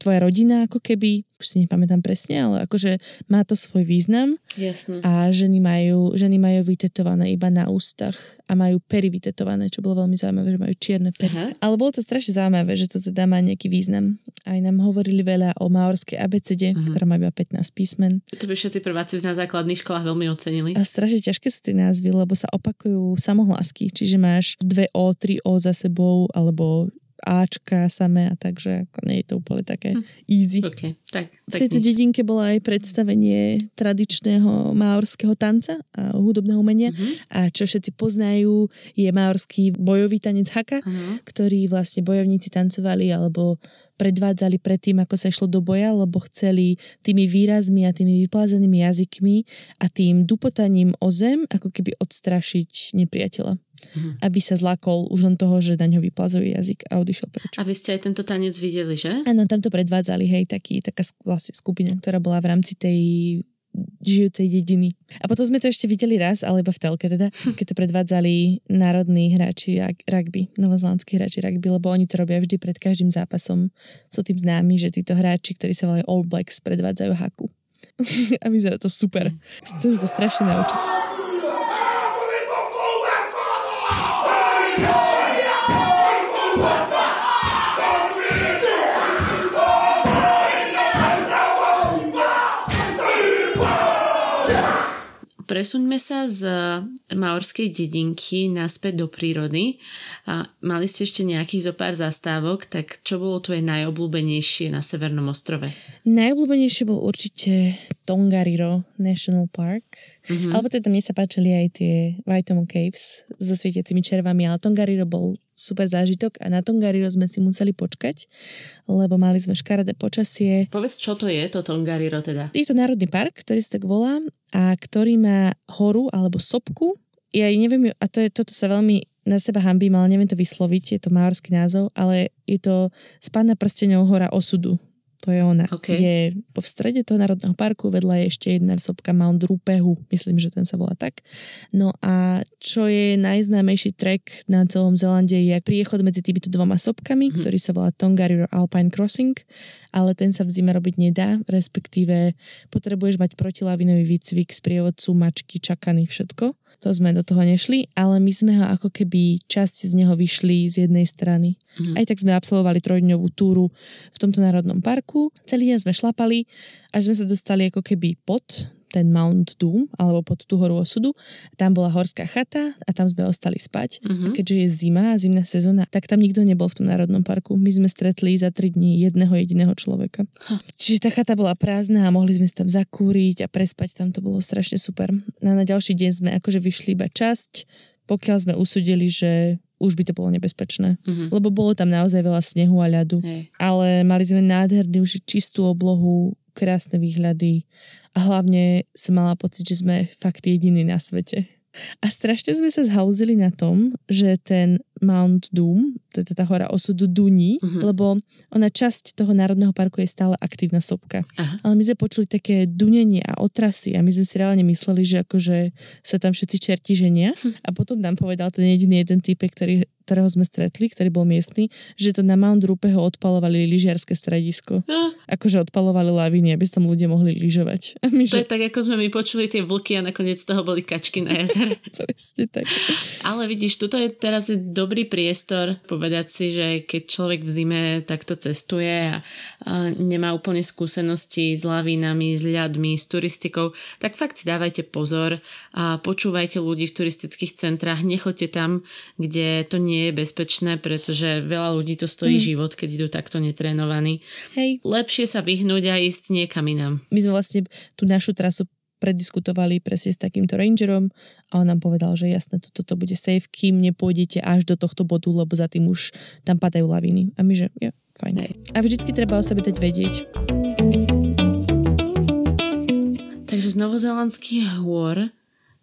tvoja rodina ako keby, už si nepamätám presne, ale akože má to svoj význam. Jasne. A ženy majú, ženy majú vytetované iba na ústach a majú pery vytetované, čo bolo veľmi zaujímavé, že majú čierne pery. Aha. Ale bolo to strašne zaujímavé, že to teda má nejaký význam. Aj nám hovorili veľa o maorskej abecede, uh-huh. ktorá má iba 15 písmen. To by všetci prváci na základných školách veľmi ocenili. A strašne ťažké sú tie názvy, lebo sa opakujú samohlásky. Čiže máš dve O, tri O za sebou, alebo Ačka samé a takže ako nie je to úplne také hm. easy. Okay, tak, tak v tejto nič. dedinke bolo aj predstavenie tradičného maorského tanca a hudobného umenia uh-huh. a čo všetci poznajú je maorský bojový tanec haka, uh-huh. ktorý vlastne bojovníci tancovali alebo predvádzali predtým, ako sa išlo do boja, lebo chceli tými výrazmi a tými vyplázenými jazykmi a tým dupotaním o zem ako keby odstrašiť nepriateľa mm. aby sa zlakol už len toho, že na ňo vyplazový jazyk a odišiel preč. A vy ste aj tento tanec videli, že? Áno, tam to predvádzali, hej, taký, taká vlastne skupina, ktorá bola v rámci tej žijúcej dediny. A potom sme to ešte videli raz, ale iba v telke teda, keď to predvádzali národní hráči rugby, novozelandskí hráči rugby, lebo oni to robia vždy pred každým zápasom. Sú tým známi, že títo hráči, ktorí sa volajú All Blacks, predvádzajú haku. a vyzerá to super. Chcem to strašne naučiť. Presuňme sa z maorskej dedinky naspäť do prírody. A mali ste ešte nejakých zo pár zastávok, tak čo bolo tvoje najobľúbenejšie na Severnom ostrove? Najobľúbenejšie bol určite Tongariro National Park. Mm-hmm. Alebo teda mne sa páčili aj tie Waitomo Caves so svietiacimi červami, ale Tongariro bol super zážitok a na Tongariro sme si museli počkať, lebo mali sme škaredé počasie. Povedz, čo to je, to Tongariro teda? Je to národný park, ktorý sa tak volá a ktorý má horu alebo sopku. Ja neviem, a to je, toto sa veľmi na seba hambím, ale neviem to vysloviť, je to maorský názov, ale je to z pána prstenov hora osudu. To je ona. Okay. Je v strede toho národného parku, vedľa je ešte jedna sopka Mount Rupehu, myslím, že ten sa volá tak. No a čo je najznámejší trek na celom Zelande je priechod medzi týmito dvoma sopkami, mm-hmm. ktorý sa volá Tonga River Alpine Crossing, ale ten sa v zime robiť nedá, respektíve potrebuješ mať protilavinový výcvik, sprievodcu, mačky, čakany, všetko to sme do toho nešli, ale my sme ho ako keby časť z neho vyšli z jednej strany. Mm. Aj tak sme absolvovali trojdňovú túru v tomto národnom parku. Celý deň sme šlapali, až sme sa dostali ako keby pod ten Mount Doom, alebo pod tú horu osudu. Tam bola horská chata a tam sme ostali spať. Mm-hmm. Keďže je zima a zimná sezóna, tak tam nikto nebol v tom národnom parku. My sme stretli za tri dní jedného jediného človeka. Huh. Čiže tá chata bola prázdna a mohli sme sa tam zakúriť a prespať. Tam to bolo strašne super. A na ďalší deň sme akože vyšli iba časť, pokiaľ sme usudili, že už by to bolo nebezpečné. Mm-hmm. Lebo bolo tam naozaj veľa snehu a ľadu. Hey. Ale mali sme nádhernú, už čistú oblohu, krásne výhľady a hlavne som mala pocit, že sme fakt jediní na svete. A strašne sme sa zhauzili na tom, že ten Mount Doom, to je tá hora osudu Duní, uh-huh. lebo ona časť toho národného parku je stále aktívna sopka. Aha. Ale my sme počuli také dunenie a otrasy a my sme si reálne mysleli, že akože sa tam všetci čerti ženia. Hm. A potom nám povedal ten jediný jeden typ, ktorý ktorého sme stretli, ktorý bol miestny, že to na Mount Rupeho odpalovali lyžiarske stredisko. No. Akože odpalovali laviny, aby sa tam ľudia mohli lyžovať. my, to že... je tak, ako sme my počuli tie vlky a nakoniec z toho boli kačky na jazere. Presne tak. Ale vidíš, tuto je teraz je dobrý priestor povedať si, že keď človek v zime takto cestuje a, a nemá úplne skúsenosti s lavinami, s ľadmi, s turistikou, tak fakt si dávajte pozor a počúvajte ľudí v turistických centrách, nechoďte tam, kde to nie je bezpečné, pretože veľa ľudí to stojí mm. život, keď idú takto netrénovaní. Hej. Lepšie sa vyhnúť a ísť niekam inám. My sme vlastne tú našu trasu prediskutovali presne s takýmto rangerom a on nám povedal, že jasné, toto to bude safe, kým nepôjdete až do tohto bodu, lebo za tým už tam padajú laviny. A my, že ja, fajn. Hej. A vždycky treba o sebe dať vedieť. Takže z novozelandských hôr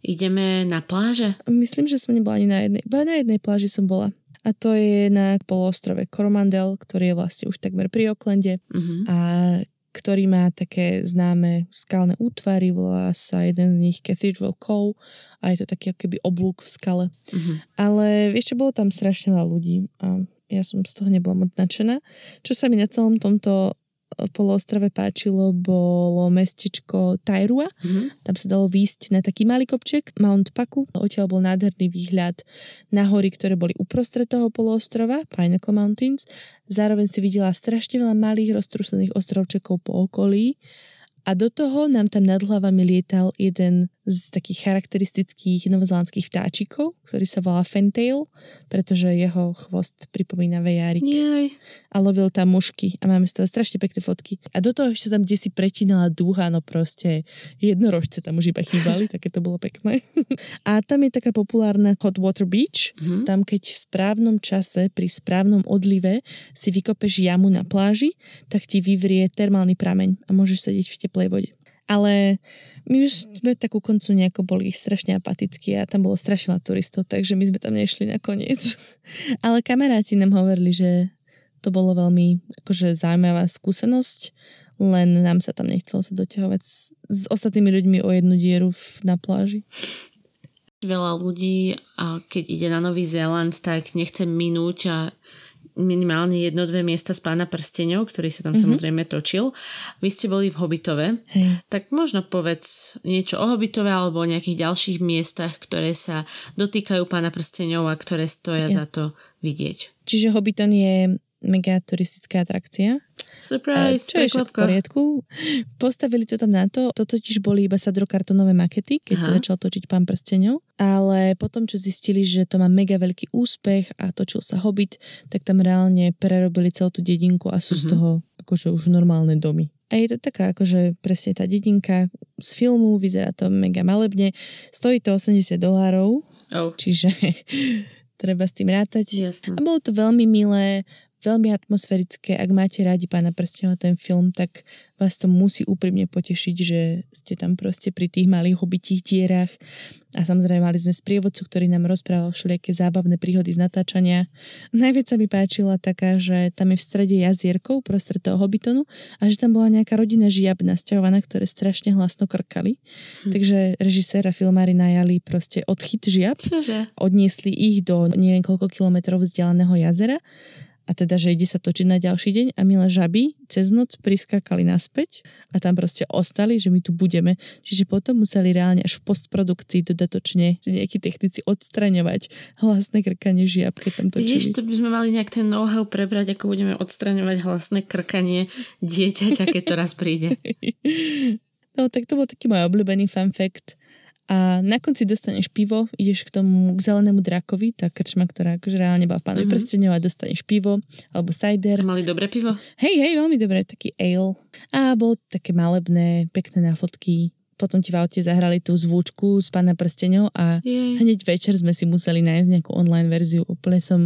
ideme na pláže? Myslím, že som nebola ani na jednej. Iba na jednej pláži som bola. A to je na poloostrove Coromandel, ktorý je vlastne už takmer pri Oklende. Uh-huh. A ktorý má také známe skalné útvary, volá sa jeden z nich Cathedral Cove a je to taký keby oblúk v skale. Uh-huh. Ale ešte bolo tam strašne veľa ľudí a ja som z toho nebola moc nadšená. Čo sa mi na celom tomto poloostrove páčilo, bolo mestečko Tairua. Mm-hmm. Tam sa dalo výjsť na taký malý kopček, Mount Paku. Odtiaľ bol nádherný výhľad na hory, ktoré boli uprostred toho poloostrova, Pinnacle Mountains. Zároveň si videla strašne veľa malých roztrúsených ostrovčekov po okolí. A do toho nám tam nad hlavami lietal jeden z takých charakteristických novozelandských vtáčikov, ktorý sa volá Fentail, pretože jeho chvost pripomína vejárik. Jej. A lovil tam mušky a máme z toho strašne pekné fotky. A do toho ešte tam kde si pretínala dúha, no proste jednorožce tam už iba chýbali, také to bolo pekné. a tam je taká populárna Hot Water Beach, mm-hmm. tam keď v správnom čase, pri správnom odlive si vykopeš jamu na pláži, tak ti vyvrie termálny prameň a môžeš sedieť v teplej vode. Ale my už sme tak ku koncu nejako boli strašne apatickí a tam bolo strašne veľa turistov, takže my sme tam nešli nakoniec. Ale kamaráti nám hovorili, že to bolo veľmi akože zaujímavá skúsenosť, len nám sa tam nechcelo sa doťahovať s, s ostatnými ľuďmi o jednu dieru v, na pláži. Veľa ľudí, keď ide na Nový Zéland, tak nechce minúť a minimálne jedno, dve miesta z pána prstenov, ktorý sa tam mm-hmm. samozrejme točil. Vy ste boli v Hobitove, hey. tak možno povedz niečo o Hobitove alebo o nejakých ďalších miestach, ktoré sa dotýkajú pána prstenov a ktoré stoja yes. za to vidieť. Čiže Hobbiton je mega turistická atrakcia. Surprise, čo je v poriadku. Postavili to tam na to, to totiž boli iba sadrokartonové makety, keď Aha. sa začal točiť pán prstenov, ale potom, čo zistili, že to má mega veľký úspech a točil sa Hobbit, tak tam reálne prerobili celú tú dedinku a sú uh-huh. z mhm. toho akože už normálne domy. A je to taká akože presne tá dedinka z filmu, vyzerá to mega malebne, stojí to 80 dolárov, oh. čiže treba s tým rátať. Jasne. A bolo to veľmi milé, veľmi atmosférické. Ak máte radi pána prstenov ten film, tak vás to musí úprimne potešiť, že ste tam proste pri tých malých hobitích dierach. A samozrejme mali sme sprievodcu, ktorý nám rozprával všelijaké zábavné príhody z natáčania. Najviac sa mi páčila taká, že tam je v strede jazierkou prostred toho hobitonu a že tam bola nejaká rodina žiab nasťahovaná, ktoré strašne hlasno krkali. Hm. Takže režisér a filmári najali proste odchyt žiab. Čože? Odniesli ich do neviem koľko kilometrov vzdialeného jazera a teda, že ide sa točiť na ďalší deň a milé žaby cez noc priskákali naspäť a tam proste ostali, že my tu budeme. Čiže potom museli reálne až v postprodukcii dodatočne nejakí technici odstraňovať hlasné krkanie žiab, keď tam točili. Vidíš, to by sme mali nejak ten know-how prebrať, ako budeme odstraňovať hlasné krkanie dieťaťa, keď to raz príde. no tak to bol taký môj obľúbený fun fact. A na konci dostaneš pivo, ideš k tomu k zelenému drakovi, tá krčma, ktorá akože reálne bola v pánovi mm-hmm. prstenov a dostaneš pivo alebo cider. A mali dobré pivo? Hej, hej, veľmi dobré, taký ale. A bolo také malebné, pekné na fotky potom ti v aute zahrali tú zvúčku z pána prsteňov a Jej. hneď večer sme si museli nájsť nejakú online verziu. Úplne som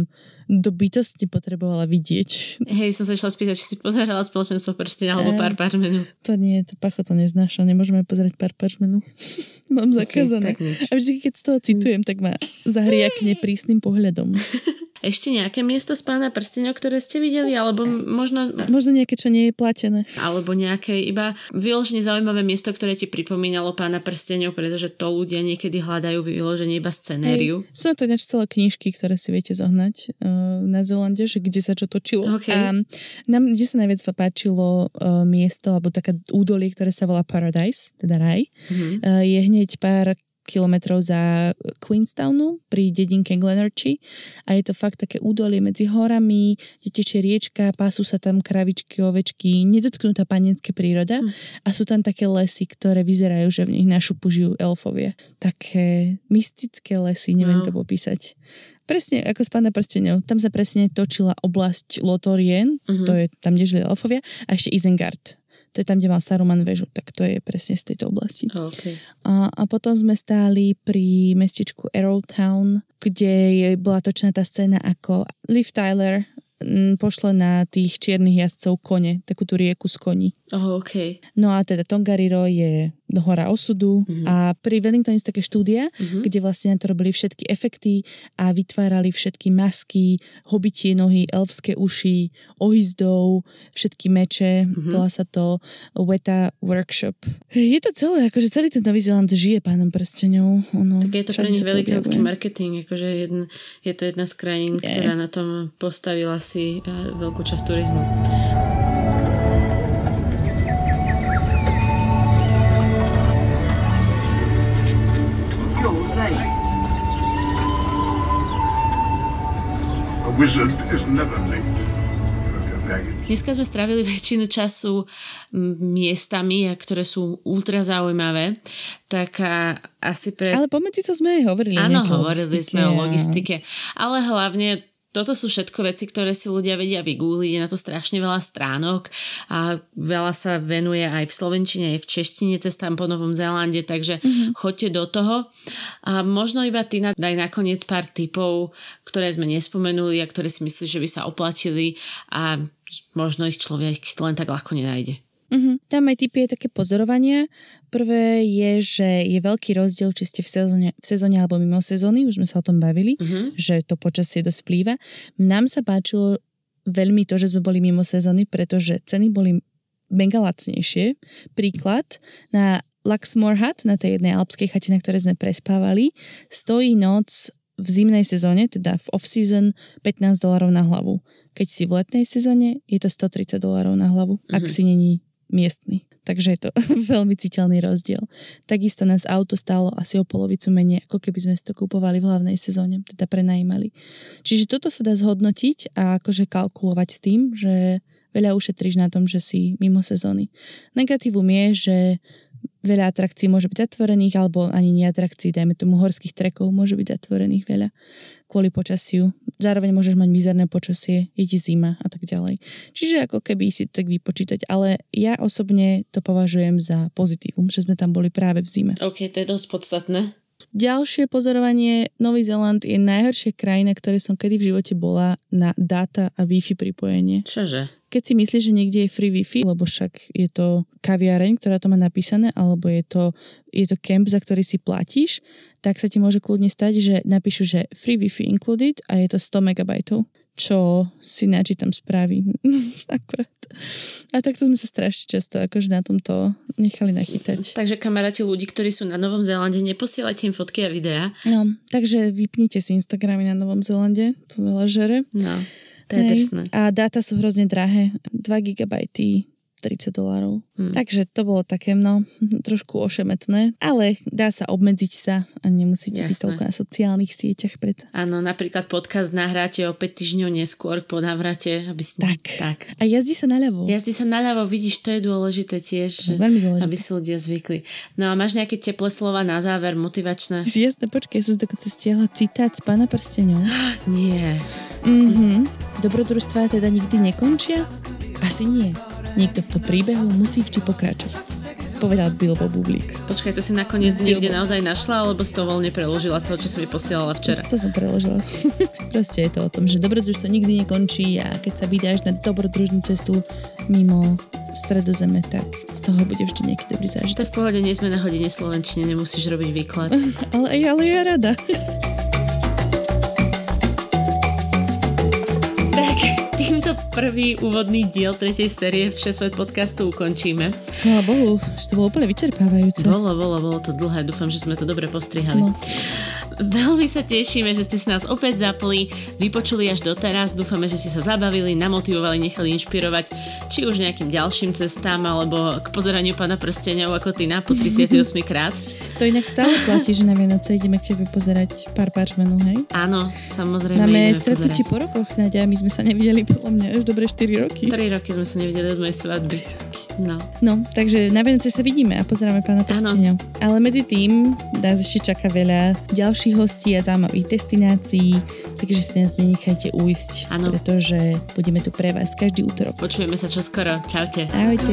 do bytosti potrebovala vidieť. Hej, som sa išla spýtať, či si pozerala spoločenstvo prsteň alebo pár parčmenu. To nie, to pacho to neznáša, nemôžeme pozerať pár parčmenu. Mám zakázané. Okay, a vždy, keď z toho citujem, tak ma zahriakne prísnym pohľadom. Ešte nejaké miesto z pána prstenov, ktoré ste videli? Alebo možno... Možno nejaké, čo nie je platené. Alebo nejaké iba vyložene zaujímavé miesto, ktoré ti pripomínalo pána prstenov, pretože to ľudia niekedy hľadajú vyloženie iba scenériu. Hej. Sú na to ináč celé knižky, ktoré si viete zohnať uh, na Zelande, že kde sa čo točilo. Okay. A nám, kde sa najviac páčilo uh, miesto, alebo taká údolie, ktoré sa volá Paradise, teda raj, mm-hmm. uh, je hneď pár kilometrov za Queenstownu pri dedinke Glenorchy a je to fakt také údolie medzi horami, kde tečie riečka, pású sa tam kravičky, ovečky, nedotknutá panenská príroda hm. a sú tam také lesy, ktoré vyzerajú, že v nich na šupu žijú elfovie. Také mystické lesy, neviem no. to popísať. Presne ako z Pána prstenov. Tam sa presne točila oblasť Lotorien, uh-huh. to je tam, kde žili elfovia, a ešte Isengard to je tam, kde mal Saruman väžu, tak to je presne z tejto oblasti. Okay. A, a potom sme stáli pri mestečku Arrowtown, kde je, bola točená tá scéna, ako Liv Tyler pošle na tých čiernych jazdcov kone, takú tú rieku z koní. Oh, okay. No a teda Tongariro je hora osudu mm-hmm. a pri Wellingtone je také štúdia, mm-hmm. kde vlastne to robili všetky efekty a vytvárali všetky masky, hobitie nohy, elfské uši, ohyzdov, všetky meče, mm-hmm. volá sa to Weta Workshop. Je to celé, akože celý ten Nový Zeland žije pánom prstenov. Ono, tak je to pre nich velikánsky marketing, akože jedn, je to jedna z krajín, je. ktorá na tom postavila si eh, veľkú časť turizmu. Dneska sme strávili väčšinu času miestami, ktoré sú ultra zaujímavé, tak asi pre... Ale pomedzi to sme aj hovorili. Áno, hovorili sme o logistike, ale hlavne toto sú všetko veci, ktoré si ľudia vedia vygoogliť, je na to strašne veľa stránok a veľa sa venuje aj v slovenčine, aj v češtine cestám po Novom Zélande, takže mm-hmm. choďte do toho. A možno iba ty daj nakoniec pár typov, ktoré sme nespomenuli a ktoré si myslíš, že by sa oplatili a možno ich človek len tak ľahko nenájde. Uh-huh. Tam aj typy je také pozorovania. Prvé je, že je veľký rozdiel, či ste v sezóne, v sezóne alebo mimo sezóny, už sme sa o tom bavili, uh-huh. že to počasie dosť vplýva. Nám sa páčilo veľmi to, že sme boli mimo sezóny, pretože ceny boli mega lacnejšie. Príklad, na Luxmore Hut, na tej jednej alpskej chate, na ktorej sme prespávali, stojí noc v zimnej sezóne, teda v off-season, 15 dolarov na hlavu. Keď si v letnej sezóne, je to 130 dolarov na hlavu, uh-huh. ak si není miestny. Takže je to veľmi citeľný rozdiel. Takisto nás auto stálo asi o polovicu menej, ako keby sme si to kúpovali v hlavnej sezóne, teda prenajímali. Čiže toto sa dá zhodnotiť a akože kalkulovať s tým, že veľa ušetríš na tom, že si mimo sezóny. Negatívum je, že veľa atrakcií môže byť zatvorených, alebo ani neatrakcií, dajme tomu horských trekov, môže byť zatvorených veľa kvôli počasiu. Zároveň môžeš mať mizerné počasie, je ti zima a tak ďalej. Čiže ako keby si to tak vypočítať, ale ja osobne to považujem za pozitívum, že sme tam boli práve v zime. OK, to je dosť podstatné. Ďalšie pozorovanie, Nový Zeland je najhoršia krajina, ktoré som kedy v živote bola na data a Wi-Fi pripojenie. Čože? Keď si myslíš, že niekde je free Wi-Fi, lebo však je to kaviareň, ktorá to má napísané, alebo je to, je to camp, za ktorý si platíš, tak sa ti môže kľudne stať, že napíšu, že free Wi-Fi included a je to 100 megabajtov čo si načítam správy. Akurát. A takto sme sa strašne často akože na tomto nechali nachytať. Takže kamaráti ľudí, ktorí sú na Novom Zélande, neposielajte im fotky a videá. No, takže vypnite si Instagramy na Novom Zélande, to veľa žere. No, to je drsné. A dáta sú hrozne drahé, 2 GB 30 dolárov. Hmm. Takže to bolo také, no, trošku ošemetné, ale dá sa obmedziť sa a nemusíte Jasné. byť toľko na sociálnych sieťach preto. Áno, napríklad podcast nahráte o 5 týždňov neskôr po navrate, aby si... Tak. tak. A jazdí sa naľavo. Jazdí sa naľavo, vidíš, to je dôležité tiež, no, dôležité. aby si ľudia zvykli. No a máš nejaké teplé slova na záver, motivačné? Jasné, počkaj, ja som dokonca stiahla citát z pána prsteňov. Nie. Mhm. Dobrodružstvá teda nikdy nekončia? Asi nie. Niekto v tom príbehu musí vždy pokračovať povedal Bilbo Bublík. Počkaj, to si nakoniec Bilbo. niekde naozaj našla, alebo si to voľne preložila z toho, čo som mi posielala včera? To, to som preložila. Proste je to o tom, že dobrodružstvo nikdy nekončí a keď sa vydáš na dobrodružnú cestu mimo stredozeme, tak z toho bude vždy nejaký dobrý zážitok. To v pohode, nie sme na hodine slovenčine, nemusíš robiť výklad. ale, ale ja rada. Týmto prvý úvodný diel tretej série Všesvet podcastu ukončíme. No bohu, že to bolo úplne vyčerpávajúce. Bolo, bolo, bolo to dlhé, dúfam, že sme to dobre postrihali. No. Veľmi sa tešíme, že ste si nás opäť zapli, vypočuli až doteraz. Dúfame, že ste sa zabavili, namotivovali, nechali inšpirovať či už nejakým ďalším cestám alebo k pozeraniu pána prstenov ako ty na po 38 krát. To inak stále platí, že na Vianoce ideme k tebe pozerať pár parčmenov, hej? Áno, samozrejme. Máme stretnutie po rokoch, Nadia, my sme sa nevideli podľa mňa už dobre 4 roky. 3 roky sme sa nevideli od mojej svadby. No. no, takže na Vianoce sa vidíme a pozeráme pána prstenia. Ale medzi tým nás ešte čaká veľa ďalších hostí a zaujímavých destinácií, takže si nás nenechajte ujsť, ano. pretože budeme tu pre vás každý útorok. Počujeme sa čoskoro. Čaute. Ahojte.